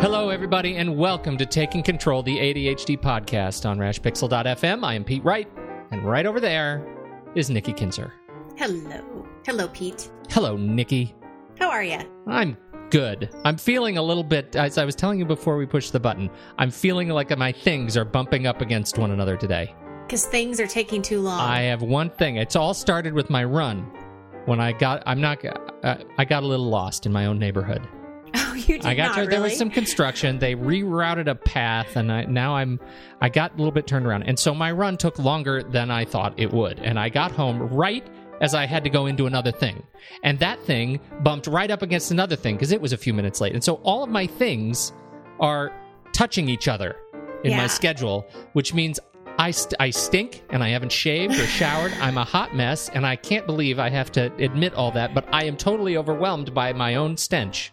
Hello, everybody, and welcome to Taking Control, the ADHD podcast on RashPixel.fm. I am Pete Wright, and right over there is Nikki Kinzer. Hello. Hello, Pete. Hello, Nikki. How are you? I'm good. I'm feeling a little bit, as I was telling you before we pushed the button, I'm feeling like my things are bumping up against one another today. Because things are taking too long. I have one thing. It's all started with my run. When I got, I'm not, uh, I got a little lost in my own neighborhood. You did I got not to, really? there was some construction. They rerouted a path, and I, now I'm I got a little bit turned around, and so my run took longer than I thought it would, and I got home right as I had to go into another thing, and that thing bumped right up against another thing because it was a few minutes late, and so all of my things are touching each other in my schedule, which means. I, st- I stink and I haven't shaved or showered. I'm a hot mess and I can't believe I have to admit all that, but I am totally overwhelmed by my own stench.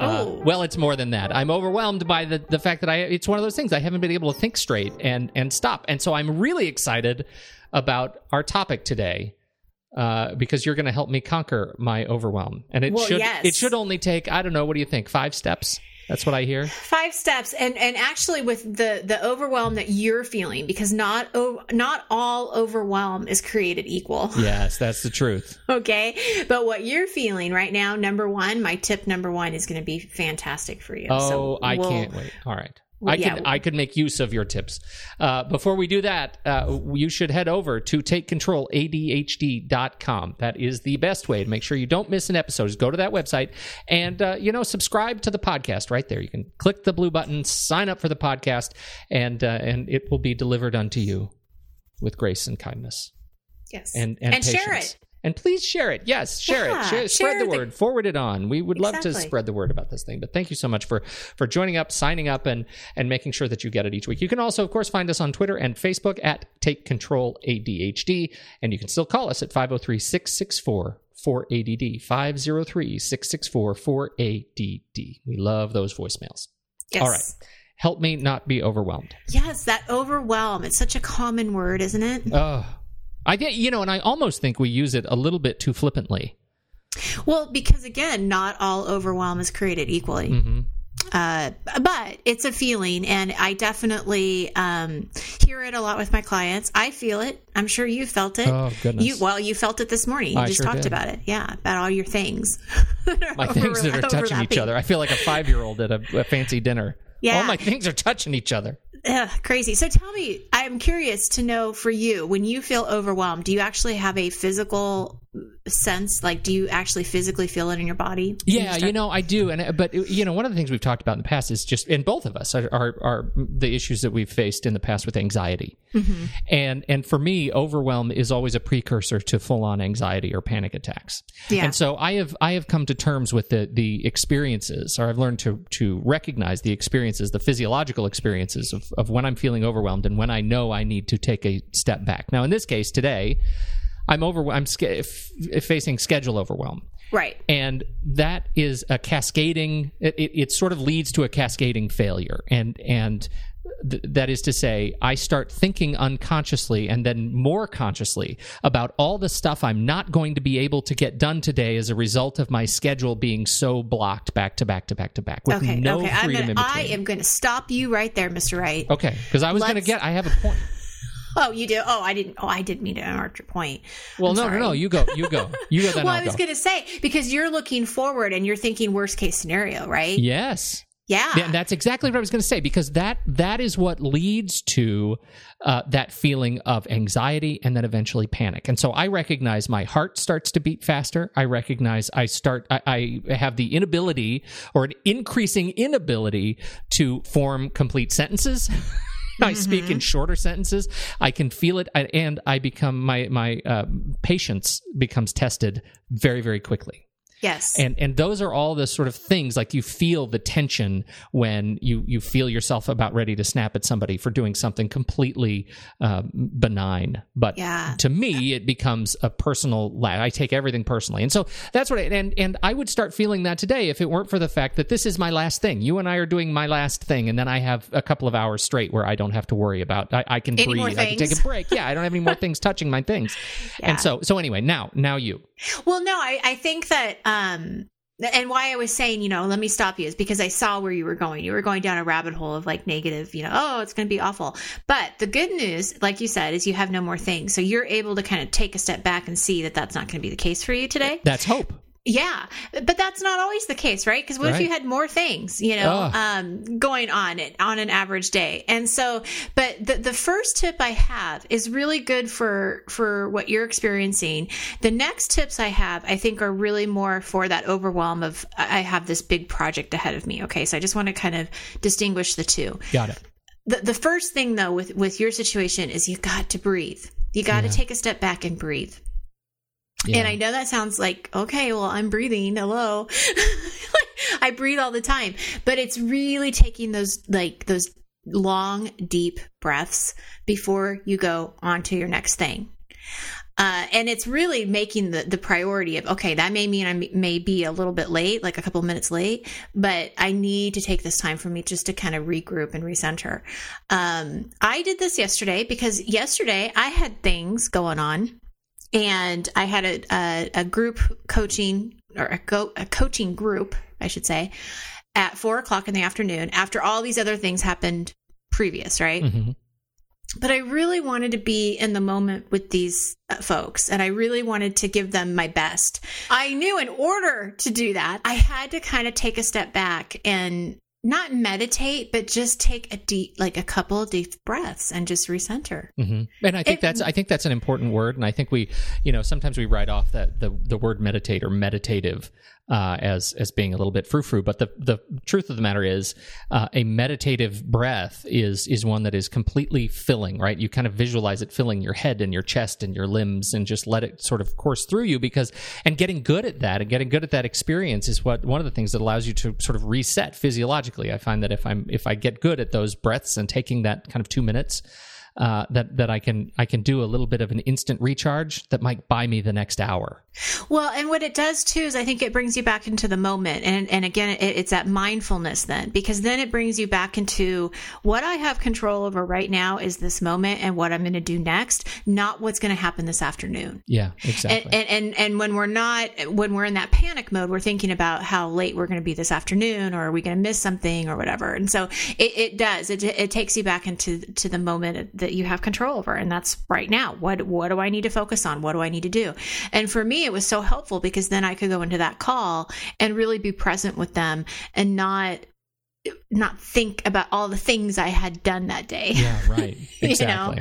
Uh, Oh. well, it's more than that. I'm overwhelmed by the, the fact that I it's one of those things I haven't been able to think straight and and stop. And so I'm really excited about our topic today. Uh, because you're going to help me conquer my overwhelm, and it Well, should yes. it should only take I don't know what do you think five steps? That's what I hear. Five steps, and and actually with the the overwhelm that you're feeling, because not not all overwhelm is created equal. Yes, that's the truth. Okay, but what you're feeling right now, number one, my tip number one is going to be fantastic for you. Oh, So I we'll- can't wait. All right. I yeah. could I could make use of your tips. Uh, before we do that, uh, you should head over to takecontroladhd.com. That is the best way to make sure you don't miss an episode. Is go to that website and uh, you know subscribe to the podcast right there. You can click the blue button, sign up for the podcast, and uh, and it will be delivered unto you with grace and kindness Yes, and and, share it. And please share it. Yes, share Yeah, it. Share, spread the the- word. Forward it on. We would love to spread the word about this thing. But thank you so much for for joining up, signing up, and and making sure that you get it each week. You can also, of course, find us on Twitter and Facebook at Take Control ADHD, and you can still call us at 503-664 4ADD 503-664 4ADD. We love those voicemails. Yes. All right. Help me not be overwhelmed. Yes, that overwhelm. It's such a common word, isn't it? Oh, I get you know, and I almost think we use it a little bit too flippantly. Well, because again, not all overwhelm is created equally. hmm Uh, but it's a feeling, and I definitely um, hear it a lot with my clients. I feel it. I'm sure you felt it. Oh goodness. You well, you felt it this morning. You I just sure talked did. about it. Yeah, about all your things. my things that are touching each other. I feel like a five year old at a, a fancy dinner. Yeah. All my things are touching each other. Ugh, crazy. So tell me, I'm curious to know for you, when you feel overwhelmed, do you actually have a physical sense? Like, do you actually physically feel it in your body? Yeah, start- you know, I do. And but you know, one of the things we've talked about in the past is just, and both of us are are, are the issues that we've faced in the past with anxiety. Mm-hmm. And and for me, overwhelm is always a precursor to full on anxiety or panic attacks. Yeah. And so I have I have come to terms with the the experiences, or I've learned to to recognize the experiences, the physiological experiences of of when I'm feeling overwhelmed and when I know I need to take a step back. Now, in this case today, I'm over. I'm sch- f- facing schedule overwhelm right. and that is a cascading it, it, it sort of leads to a cascading failure and and th- that is to say i start thinking unconsciously and then more consciously about all the stuff i'm not going to be able to get done today as a result of my schedule being so blocked back to back to back to back with Okay. no okay. I'm freedom gonna, in I am going to stop you right there, Mr. Wright. okay because i was going to get i have a point Oh, you do? Oh, I didn't. Oh, I didn't mean to interrupt your point. well I'm no sorry. no no you go you go you go Well, I'll I was go. going to say because you're looking forward and you're thinking worst case scenario, right? yes Yeah. Yeah, and that's exactly what I was going to say because that that is what leads to uh, that feeling of anxiety and then eventually panic. And so I recognize my heart starts to beat faster. I recognize I start I, I have the inability or an increasing inability to form complete sentences. I speak in shorter sentences. I can feel it, I- and I become my my uh, patience becomes tested very very quickly yes. and and those are all the sort of things like you feel the tension when you you feel yourself about ready to snap at somebody for doing something completely uh, benign. But Yeah. to me it becomes a personal i take everything personally. And so that's what I, and and i would start feeling that today if it weren't for the fact that this is my last thing. You and i are doing my last thing and then i have a couple of hours straight where i don't have to worry about i, I can Any breathe. i can take a break. Yeah i don't have any more things touching my things. Yeah. and so so anyway now now you. Well, no, I, I think that um, Um, and why I was saying, you know, let me stop you is because I saw where you were going. You were going down a rabbit hole of like negative, you know, oh, it's going to be awful. But the good news, like you said, is you have no more things. So you're able to kind of take a step back and see that that's not going to be the case for you today. That's hope. Yeah, but that's not always the case, right? Because what right. if you had more things, you know, um, going on on an average day? And so, but the the first tip I have is really good for for what you're experiencing. The next tips I have, I think, are really more for that overwhelm of I have this big project ahead of me. Okay, so I just want to kind of distinguish the two. Got it. The the first thing though with with your situation is you got to breathe. You got yeah. to take a step back and breathe. Yeah. And I know that sounds like, okay, well, I'm breathing. Hello. I breathe all the time, but it's really taking those, like, those long, deep breaths before you go on to your next thing. Uh, and it's really making the, the priority of okay that may mean i may be a little bit late like a couple of minutes late but i need to take this time for me just to kind of regroup and recenter um, i did this yesterday because yesterday i had things going on and I had a, a, a group coaching or a, go, a coaching group, I should say, at four o'clock in the afternoon after all these other things happened previous, right? Mm-hmm. But I really wanted to be in the moment with these uh, folks and I really wanted to give them my best. I knew in order to do that, I had to kind of take a step back and not meditate, but just take a deep, like a couple of deep breaths and just recenter. Mm-hmm. And I think it, that's, I think that's an important word. And I think we, you know, sometimes we write off that the the word meditate or meditative uh, as as being a little bit frou frou. But the the truth of the matter is, uh, a meditative breath is is one that is completely filling. Right, you kind of visualize it filling your head and your chest and your limbs, and just let it sort of course through you. Because and getting good at that and getting good at that experience is what one of the things that allows you to sort of reset physiologically. I find that if I'm if I get good at those breaths and taking that kind of two minutes uh, that that I can I can do a little bit of an instant recharge that might buy me the next hour. Well, and what it does too is I think it brings you back into the moment, and and again it, it's that mindfulness then because then it brings you back into what I have control over right now is this moment and what I'm going to do next, not what's going to happen this afternoon. Yeah, exactly. And, and and and when we're not when we're in that panic mode, we're thinking about how late we're going to be this afternoon, or are we going to miss something, or whatever. And so it, it does it it takes you back into to the moment that you have control over and that's right now. What what do i need to focus on? What do i need to do? And for me it was so helpful because then i could go into that call and really be present with them and not not think about all the things I had done that day. Yeah, right. Exactly. you know?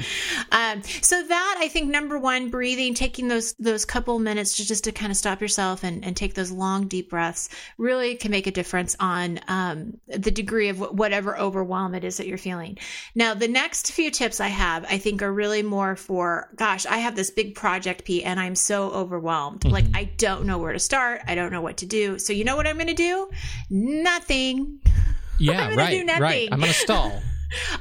Um, so that I think number one, breathing, taking those those couple minutes to just to kind of stop yourself and, and take those long deep breaths really can make a difference on um, the degree of whatever overwhelm it is that you're feeling. Now, the next few tips I have, I think, are really more for, gosh, I have this big project, Pete, and I'm so overwhelmed. Mm-hmm. Like I don't know where to start. I don't know what to do. So you know what I'm going to do? Nothing. Yeah, right, right. I'm going to stall.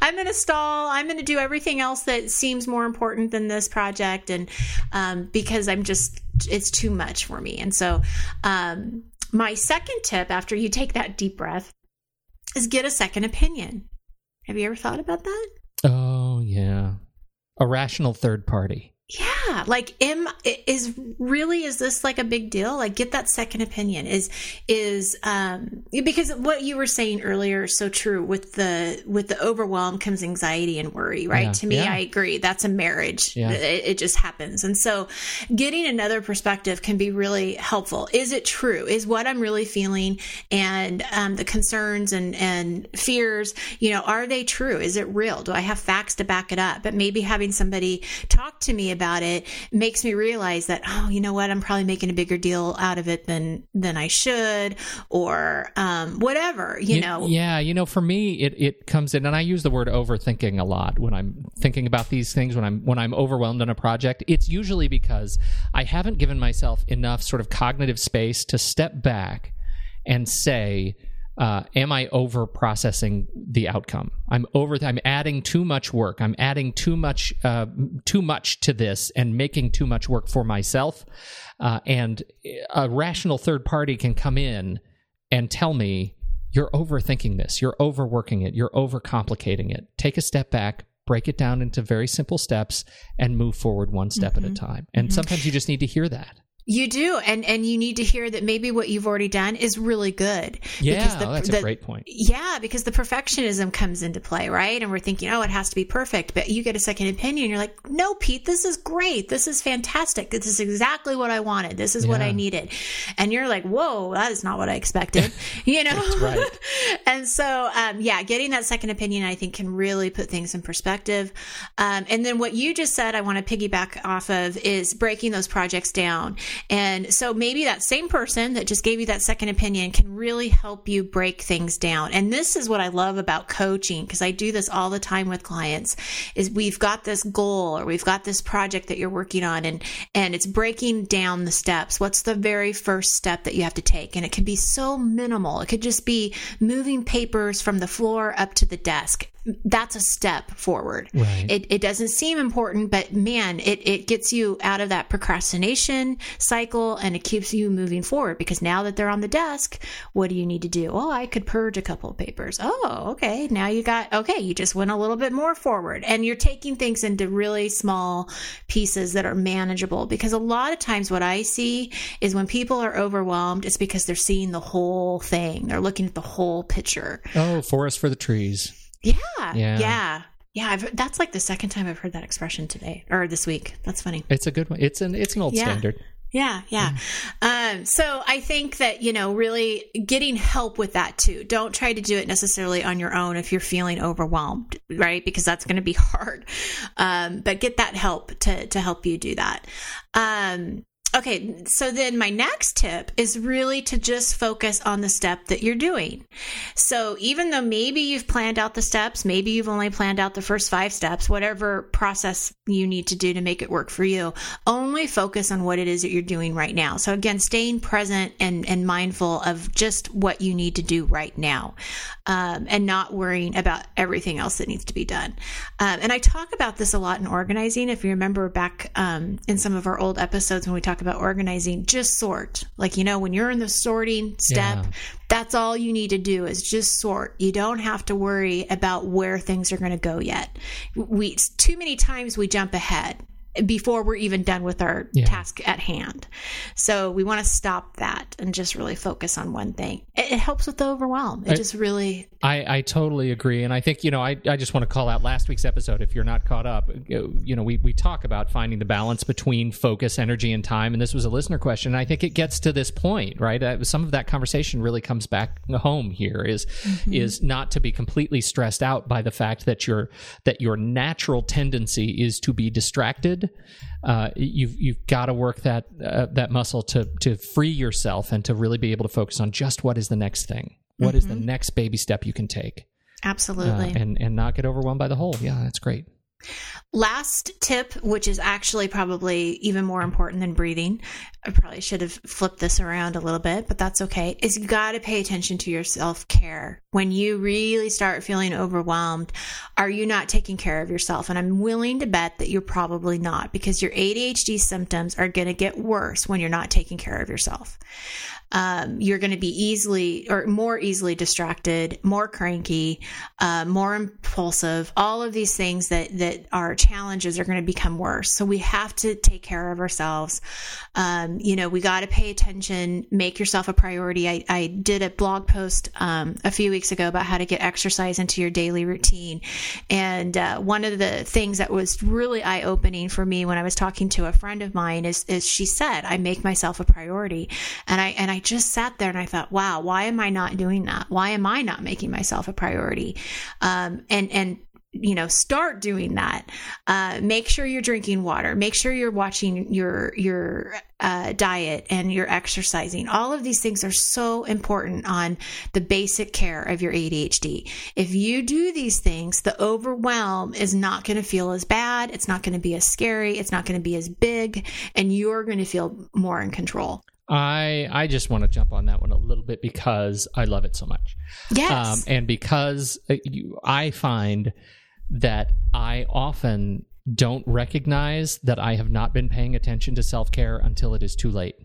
I'm going to stall. I'm going to do everything else that seems more important than this project, and um, because I'm just it's too much for me. And so, um, my second tip after you take that deep breath is get a second opinion. Have you ever thought about that? Oh yeah, a rational third party yeah like am is really is this like a big deal? Like get that second opinion. Is is um because what you were saying earlier is so true with the with the overwhelm comes anxiety and worry right? Yeah. to me yeah. i agree. That's a marriage. Yeah. it, it just happens. And so getting another perspective can be really helpful. Is it true? Is what i'm really feeling and um, the concerns and and fears you know are they true? Is it real? Do i have facts to back it up? But maybe having somebody talk to me about it makes me realize that oh you know what? I'm probably making a bigger deal out of it than than i should or um, whatever you, you, know? yeah you know for me it it comes in and i use the word overthinking a lot when i'm thinking about these things when i'm when i'm overwhelmed on a project. It's usually because i haven't given myself enough sort of cognitive space to step back and say uh, am I over processing the outcome? I'm over. I'm adding too much work. I'm adding too much, uh, too much to this, and making too much work for myself. Uh, and a rational third party can come in and tell me, "You're overthinking this. You're overworking it. You're overcomplicating it. Take a step back." Break it down into very simple steps and move forward one step mm-hmm. at a mm-hmm. time. And mm-hmm. sometimes you just need to hear that. You do, and and you need to hear that maybe what you've already done is really good. Yeah, the, that's the, a great point. Yeah, because the perfectionism comes into play, right? And we're thinking, oh, it has to be perfect, but you get a second opinion. You're like, no, Pete, this is great. This is fantastic. This is exactly what I wanted. This is yeah. what I needed. And you're like, whoa, that is not what I expected. you know, right. and so, um, yeah, getting that second opinion, I think, can really put things in perspective. Um, and then what you just said, I want to piggyback off of is breaking those projects down. And so maybe that same person that just gave you that second opinion can really help you break things down. And this is what I love about coaching because I do this all the time with clients is we've got this goal or we've got this project that you're working on and and it's breaking down the steps. What's the very first step that you have to take? And it can be so minimal. It could just be moving papers from the floor up to the desk that's a step forward. Right. It, it doesn't seem important, but man, it, it gets you out of that procrastination cycle and it keeps you moving forward because now that they're on the desk, what do you need to do? Oh, I could purge a couple of papers. Oh, okay. Now you got, okay, you just went a little bit more forward and you're taking things into really small pieces that are manageable because a lot of times what I see is when people are overwhelmed, it's because they're seeing the whole thing. They're looking at the whole picture. Oh, forest for the trees. Yeah. Yeah. Yeah. Yeah, I've, that's like the second time I've heard that expression today or this week. That's funny. It's a good one. It's an it's an old yeah. standard. Yeah, yeah. Mm. Um, so I think that, you know, really getting help with that too. Don't try to do it necessarily on your own if you're feeling overwhelmed, right? Because that's going to be hard. Um, but get that help to, to help you do that. Um, Okay, so then my next tip is really to just focus on the step that you're doing. So even though maybe you've planned out the steps, maybe you've only planned out the first five steps, whatever process you need to do to make it work for you, only focus on what it is that you're doing right now. So again, staying present and, and mindful of just what you need to do right now um, and not worrying about everything else that needs to be done. Um, and I talk about this a lot in organizing. If you remember back um, in some of our old episodes when we talk about organizing, just sort. Like, you know, when you're in the sorting step, yeah. that's all you need to do is just sort. You don't have to worry about where things are going to go yet. We too many times we jump ahead before we're even done with our yeah. task at hand. So we want to stop that and just really focus on one thing. It, it helps with the overwhelm. It I, just really. I, I totally agree. And I think, you know, I, I just want to call out last week's episode. If you're not caught up, you know, we, we talk about finding the balance between focus, energy, and time. And this was a listener question. I think it gets to this point, right? Uh, some of that conversation really comes back home here is, mm-hmm. is not to be completely stressed out by the fact that your, that your natural tendency is to be distracted uh, you've you've got to work that uh, that muscle to to free yourself and to really be able to focus on just what is the next thing, What mm-hmm. is the mm-hmm. next baby step you can take. Absolutely, uh, and and not get overwhelmed by the whole. Yeah, that's great. Last tip, which is actually probably even more important than breathing, I probably should have flipped this around a little bit, but that's okay, is you got to pay attention to your self care. When you really start feeling overwhelmed, are you not taking care of yourself? And I'm willing to bet that you're probably not because your ADHD symptoms are going to get worse when you're not taking care of yourself um, you're going to be easily or more easily distracted, more cranky, uh, more impulsive. All of these things that that are challenges are going to become worse. So we have to take care of ourselves. Um, you know, we got to pay attention, make yourself a priority. I, I did a blog post um, a few weeks ago about how to get exercise into your daily routine, and uh, one of the things that was really eye opening for me when I was talking to a friend of mine is is she said I make myself a priority, and I and I I just sat there and I thought, wow, why am I not doing that? Why am I not making myself a priority? Um, and, and, you know start doing that. Uh, make sure you're drinking water. Make sure you're watching your your uh, diet and you're exercising. All of these things are so important on the basic care of your adhd if you do these things the overwhelm is not going to feel as bad. It's not going to be as scary. It's not going to be as big. And you're going to feel more in control I I just want to jump on that one a little bit because I love it so much. Yes, um, and because uh, you, I find that I often don't recognize that I have not been paying attention to self care until it is too late.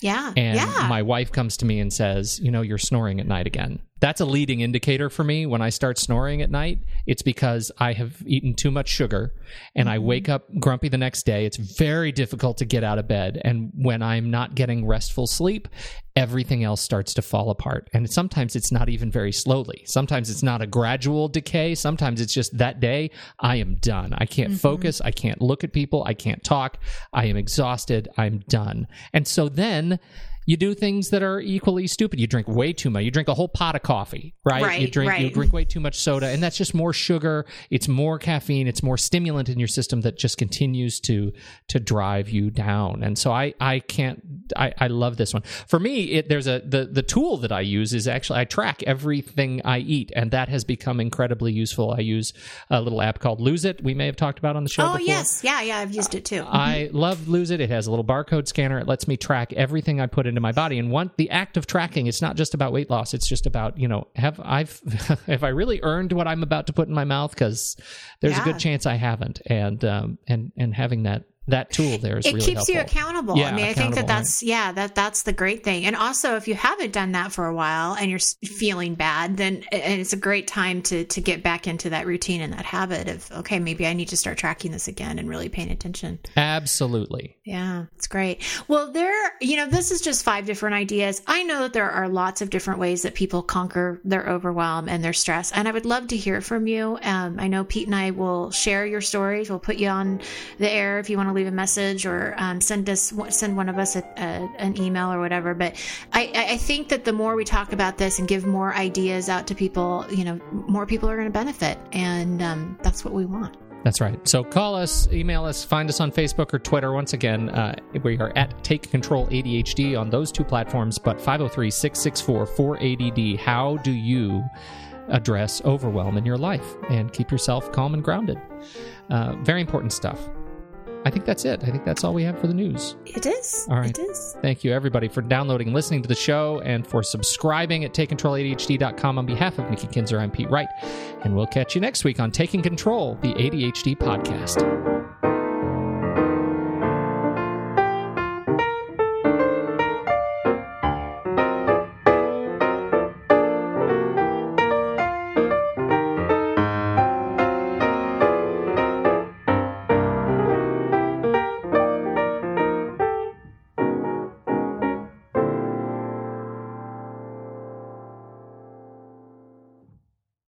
Yeah, and yeah. my wife comes to me and says, "You know, you're snoring at night again." That's a leading indicator for me when I start snoring at night. It's because I have eaten too much sugar and I mm-hmm. wake up grumpy the next day. It's very difficult to get out of bed. And when I'm not getting restful sleep, everything else starts to fall apart. And sometimes it's not even very slowly. Sometimes it's not a gradual decay. Sometimes it's just that day, I am done. I can't mm-hmm. focus. I can't look at people. I can't talk. I am exhausted. I'm done. And so then you do things that are equally stupid. You drink way too much. You drink a whole pot of coffee, right? Right, you drink you drink way too much soda, and that's just more sugar. It's more caffeine. It's more stimulant in your system that just continues to to drive you down. And so I I can't. I, I love this one. For me, it, there's a the the tool that I use is actually I track everything I eat, and that has become incredibly useful. I use a little app called Lose It. We may have talked about on the show. Oh before. yes, yeah, yeah. I've used it too. I mm-hmm. love Lose It. It has a little barcode scanner. It lets me track everything I put into my body. And want the act of tracking, it's not just about weight loss. It's just about you know, have I've have I really earned what I'm about to put in my mouth? Because there's a good chance I haven't. And um and and having that that tool there is it really keeps you accountable. Yeah, I mean, I think that that's yeah, that that's the great thing. And also, if you haven't done that for a while and you're feeling bad, then and it's a great time to to get back into that routine and that habit of okay, maybe I need to start tracking this again and really paying attention. Absolutely. Yeah, it's great. Well, there, you know, this is just five different ideas. I know that there are lots of different ways that people conquer their overwhelm and their stress, and I would love to hear from you. Um, I know Pete and I will share your stories. We'll put you on the air if you want to leave a message or um, send us send one of us a, a, an email or whatever. But I, I I think that the more we talk about this and give more ideas out to people, you know, more people are going to benefit, and um, that's what we want. That's right. So call us, email us, find us on Facebook or Twitter. Once again, uh, we are at Take Control ADHD on those two platforms, but 503 664 4ADD. How do you address overwhelm in your life and keep yourself calm and grounded? Uh, very important stuff. I think that's it. I think that's all we have for the news. It is. All right. It is. Thank you, everybody, for downloading and listening to the show and for subscribing at TakeControlADHD.com. On behalf of Nikki Kinzer, I'm Pete Wright, and we'll catch you next week on Taking Control, the ADHD podcast.